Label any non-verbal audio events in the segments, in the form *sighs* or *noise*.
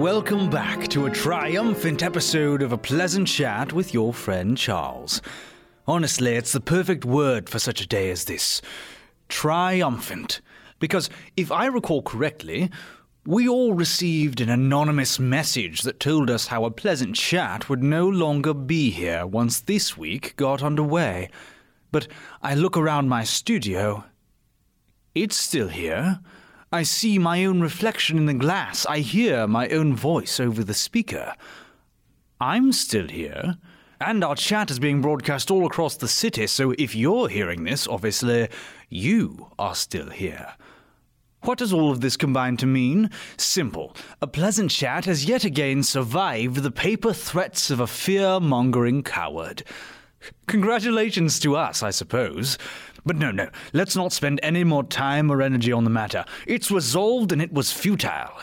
Welcome. Back to a triumphant episode of A Pleasant Chat with your friend Charles. Honestly, it's the perfect word for such a day as this triumphant. Because if I recall correctly, we all received an anonymous message that told us how a pleasant chat would no longer be here once this week got underway. But I look around my studio. It's still here. I see my own reflection in the glass. I hear my own voice over the speaker. I'm still here. And our chat is being broadcast all across the city, so if you're hearing this, obviously, you are still here. What does all of this combine to mean? Simple. A pleasant chat has yet again survived the paper threats of a fear mongering coward. Congratulations to us, I suppose. But no, no, let's not spend any more time or energy on the matter. It's resolved and it was futile.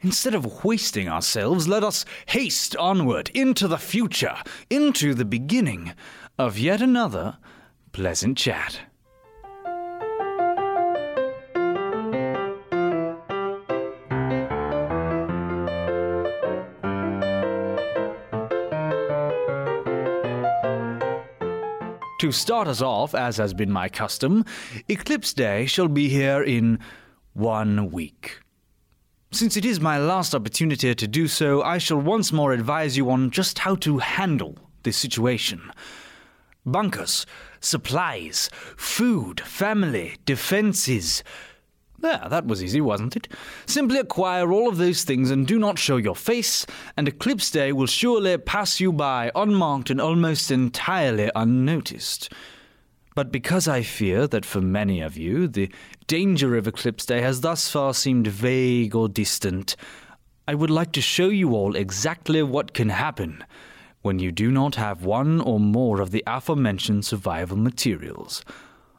Instead of wasting ourselves, let us haste onward into the future, into the beginning of yet another pleasant chat. To start us off, as has been my custom, Eclipse Day shall be here in one week. Since it is my last opportunity to do so, I shall once more advise you on just how to handle this situation. Bunkers, supplies, food, family, defenses. There, that was easy, wasn't it? Simply acquire all of those things and do not show your face, and Eclipse Day will surely pass you by unmarked and almost entirely unnoticed. But because I fear that for many of you the danger of Eclipse Day has thus far seemed vague or distant, I would like to show you all exactly what can happen when you do not have one or more of the aforementioned survival materials.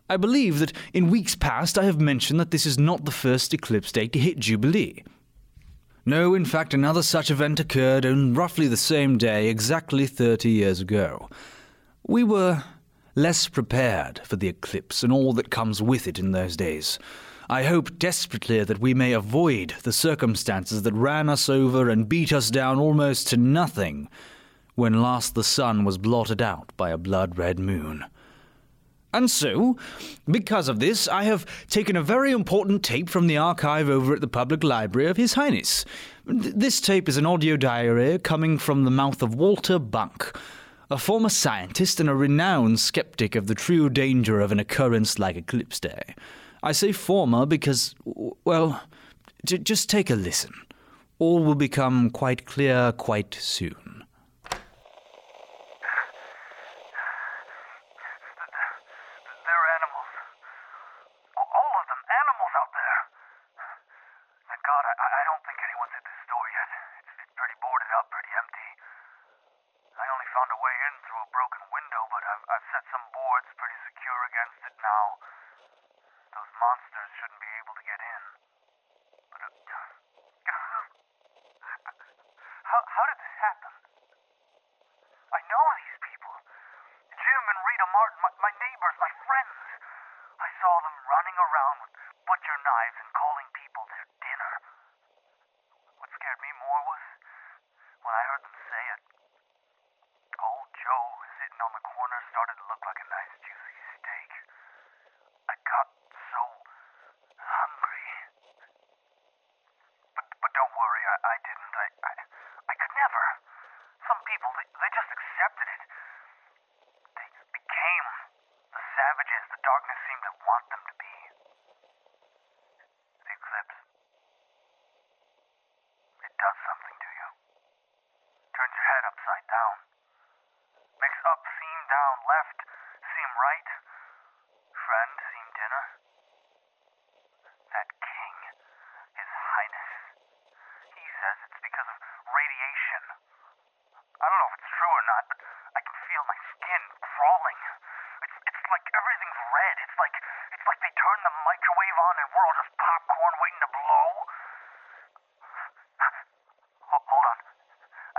I believe that in weeks past I have mentioned that this is not the first eclipse date to hit Jubilee. No, in fact, another such event occurred on roughly the same day, exactly 30 years ago. We were less prepared for the eclipse and all that comes with it in those days. I hope desperately that we may avoid the circumstances that ran us over and beat us down almost to nothing when last the sun was blotted out by a blood red moon. And so, because of this, I have taken a very important tape from the archive over at the Public Library of His Highness. This tape is an audio diary coming from the mouth of Walter Bunk, a former scientist and a renowned skeptic of the true danger of an occurrence like Eclipse Day. I say former because, well, j- just take a listen. All will become quite clear quite soon. Microwave on and we're all just popcorn waiting to blow. Ho- hold on,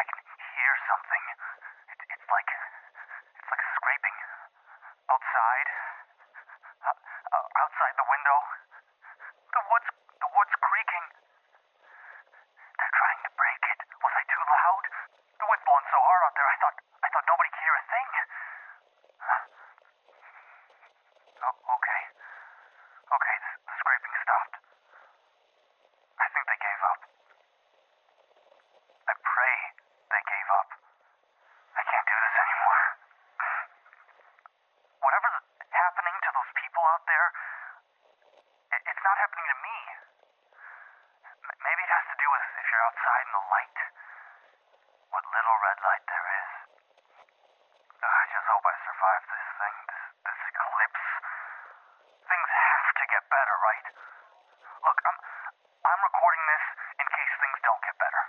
I can hear something. It, it's like it's like scraping outside, uh, uh, outside the window. The woods, the woods creaking. You're outside in the light. What little red light there is. I just hope I survive this thing, this, this eclipse. Things have to get better, right? Look, I'm, I'm recording this in case things don't get better.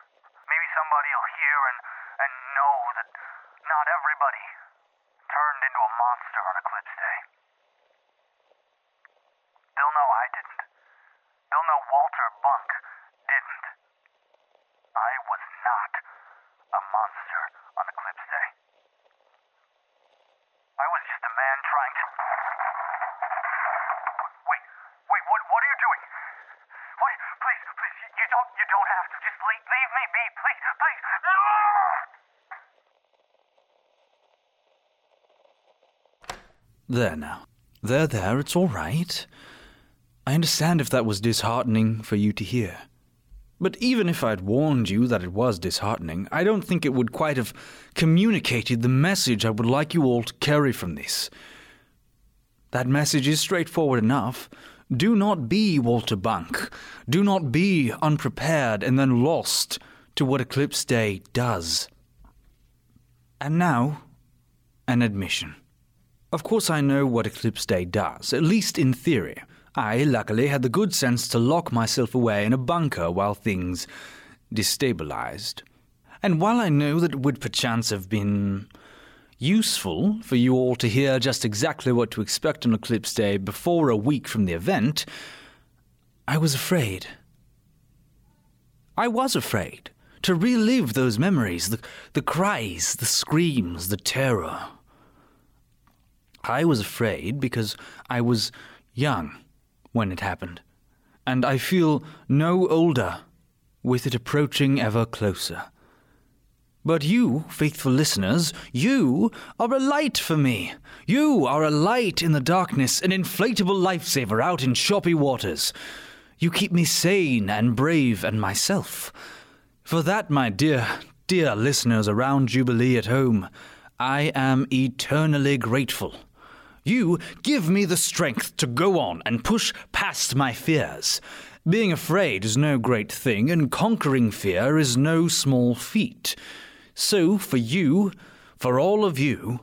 Maybe somebody will hear and, and know that not everybody turned into a monster on Eclipse Day. They'll know I didn't. They'll know Walter Bunk didn't. I was not a monster on Eclipse Day. I was just a man trying to. Wait, wait, what, what are you doing? What, please, please, you, you don't, you don't have to. Just leave, leave me be, please, please. There now. There, there, it's all right. I understand if that was disheartening for you to hear. But even if I'd warned you that it was disheartening, I don't think it would quite have communicated the message I would like you all to carry from this. That message is straightforward enough. Do not be Walter Bunk. Do not be unprepared and then lost to what Eclipse Day does. And now, an admission. Of course, I know what Eclipse Day does, at least in theory. I, luckily, had the good sense to lock myself away in a bunker while things destabilized. And while I know that it would perchance have been useful for you all to hear just exactly what to expect on Eclipse Day before a week from the event, I was afraid. I was afraid to relive those memories, the, the cries, the screams, the terror. I was afraid because I was young when it happened, and I feel no older with it approaching ever closer. But you, faithful listeners, you are a light for me. You are a light in the darkness, an inflatable lifesaver out in choppy waters. You keep me sane and brave and myself. For that, my dear, dear listeners around Jubilee at home, I am eternally grateful. You give me the strength to go on and push past my fears. Being afraid is no great thing, and conquering fear is no small feat. So, for you, for all of you,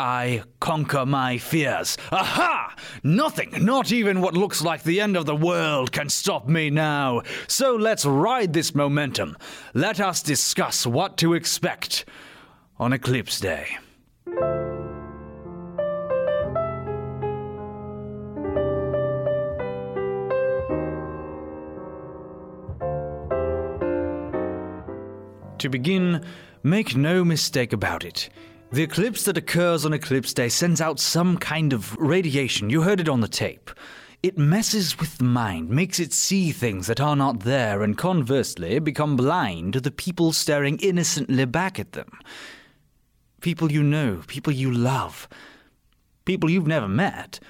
I conquer my fears. Aha! Nothing, not even what looks like the end of the world, can stop me now. So let's ride this momentum. Let us discuss what to expect on Eclipse Day. To begin, make no mistake about it. The eclipse that occurs on Eclipse Day sends out some kind of radiation. You heard it on the tape. It messes with the mind, makes it see things that are not there, and conversely, become blind to the people staring innocently back at them. People you know, people you love, people you've never met.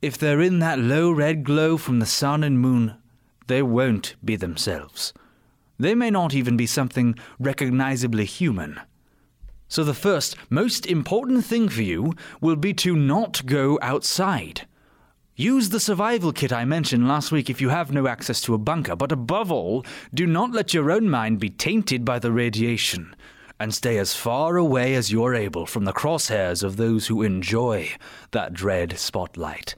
If they're in that low red glow from the sun and moon, they won't be themselves. They may not even be something recognizably human. So, the first, most important thing for you will be to not go outside. Use the survival kit I mentioned last week if you have no access to a bunker, but above all, do not let your own mind be tainted by the radiation, and stay as far away as you're able from the crosshairs of those who enjoy that dread spotlight.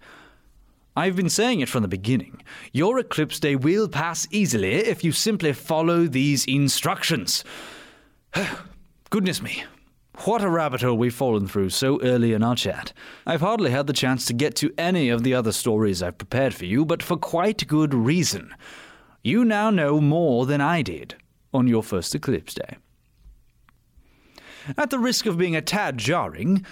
I've been saying it from the beginning. Your eclipse day will pass easily if you simply follow these instructions. *sighs* Goodness me. What a rabbit hole we've fallen through so early in our chat. I've hardly had the chance to get to any of the other stories I've prepared for you, but for quite good reason. You now know more than I did on your first eclipse day. At the risk of being a tad jarring,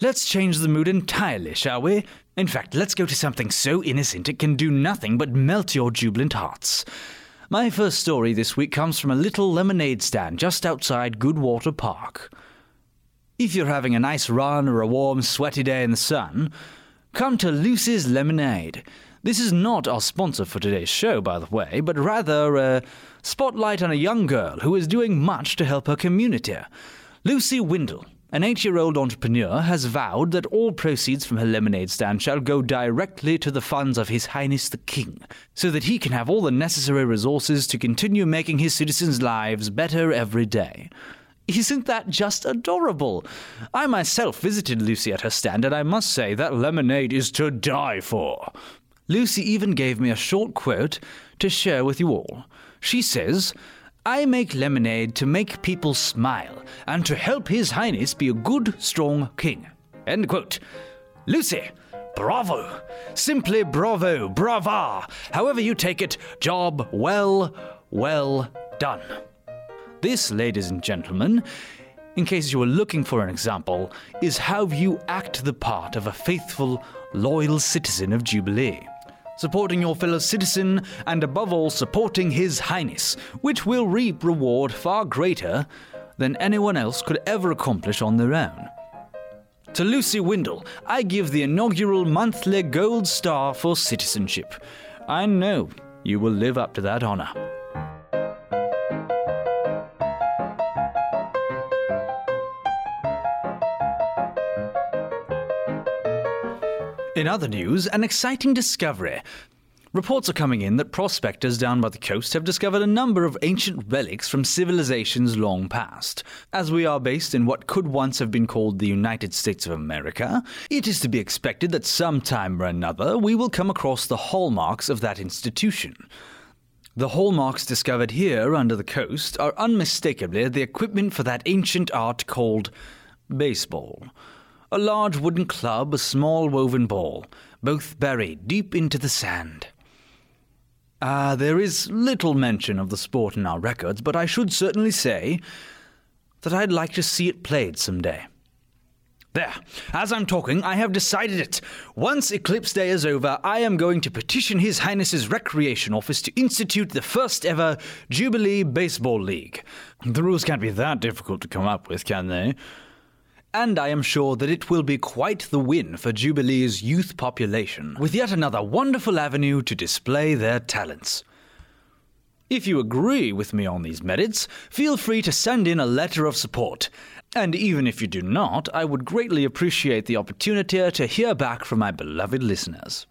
let's change the mood entirely, shall we? In fact, let's go to something so innocent it can do nothing but melt your jubilant hearts. My first story this week comes from a little lemonade stand just outside Goodwater Park. If you're having a nice run or a warm, sweaty day in the sun, come to Lucy's Lemonade. This is not our sponsor for today's show, by the way, but rather a spotlight on a young girl who is doing much to help her community. Lucy Windle An eight year old entrepreneur has vowed that all proceeds from her lemonade stand shall go directly to the funds of His Highness the King, so that he can have all the necessary resources to continue making his citizens' lives better every day. Isn't that just adorable? I myself visited Lucy at her stand, and I must say that lemonade is to die for. Lucy even gave me a short quote to share with you all. She says, I make lemonade to make people smile and to help His Highness be a good, strong king. End quote. Lucy, bravo! Simply bravo, brava! However you take it, job well, well done. This, ladies and gentlemen, in case you were looking for an example, is how you act the part of a faithful, loyal citizen of Jubilee supporting your fellow citizen, and above all, supporting His Highness, which will reap reward far greater than anyone else could ever accomplish on their own. To Lucy Windle, I give the inaugural monthly Gold Star for citizenship. I know you will live up to that honor. In other news, an exciting discovery. Reports are coming in that prospectors down by the coast have discovered a number of ancient relics from civilizations long past. As we are based in what could once have been called the United States of America, it is to be expected that sometime or another we will come across the hallmarks of that institution. The hallmarks discovered here under the coast are unmistakably the equipment for that ancient art called baseball. A large wooden club, a small woven ball, both buried deep into the sand. Ah, uh, there is little mention of the sport in our records, but I should certainly say that I'd like to see it played some day. There, as I'm talking, I have decided it. Once Eclipse Day is over, I am going to petition His Highness's Recreation Office to institute the first ever Jubilee Baseball League. The rules can't be that difficult to come up with, can they? And I am sure that it will be quite the win for Jubilee's youth population, with yet another wonderful avenue to display their talents. If you agree with me on these merits, feel free to send in a letter of support. And even if you do not, I would greatly appreciate the opportunity to hear back from my beloved listeners.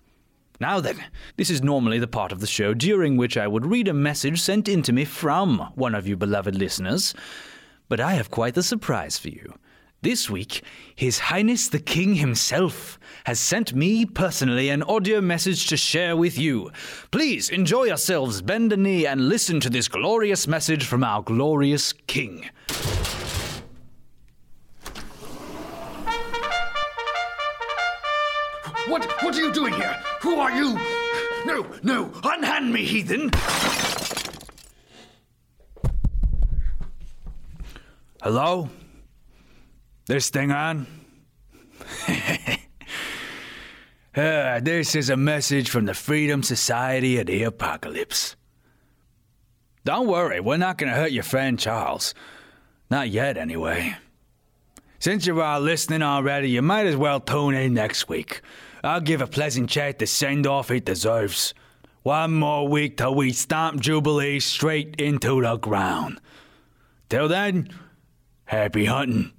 Now then, this is normally the part of the show during which I would read a message sent in to me from one of you beloved listeners. But I have quite the surprise for you. This week, His Highness the King himself has sent me personally an audio message to share with you. Please enjoy yourselves, bend a knee, and listen to this glorious message from our glorious King. What, what are you doing here? Who are you? No, no, unhand me, heathen! Hello? This thing on? *laughs* uh, this is a message from the Freedom Society of the Apocalypse. Don't worry, we're not going to hurt your friend Charles. Not yet, anyway. Since you're all listening already, you might as well tune in next week. I'll give a pleasant chat the send off it deserves. One more week till we stomp Jubilee straight into the ground. Till then, happy hunting.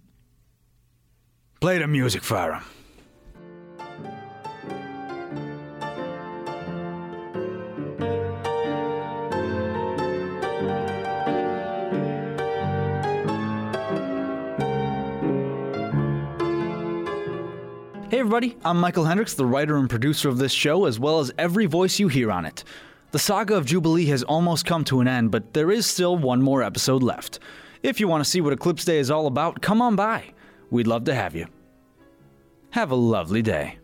Play the music for him. Hey everybody, I'm Michael Hendricks, the writer and producer of this show, as well as every voice you hear on it. The saga of Jubilee has almost come to an end, but there is still one more episode left. If you want to see what Eclipse Day is all about, come on by. We'd love to have you. Have a lovely day.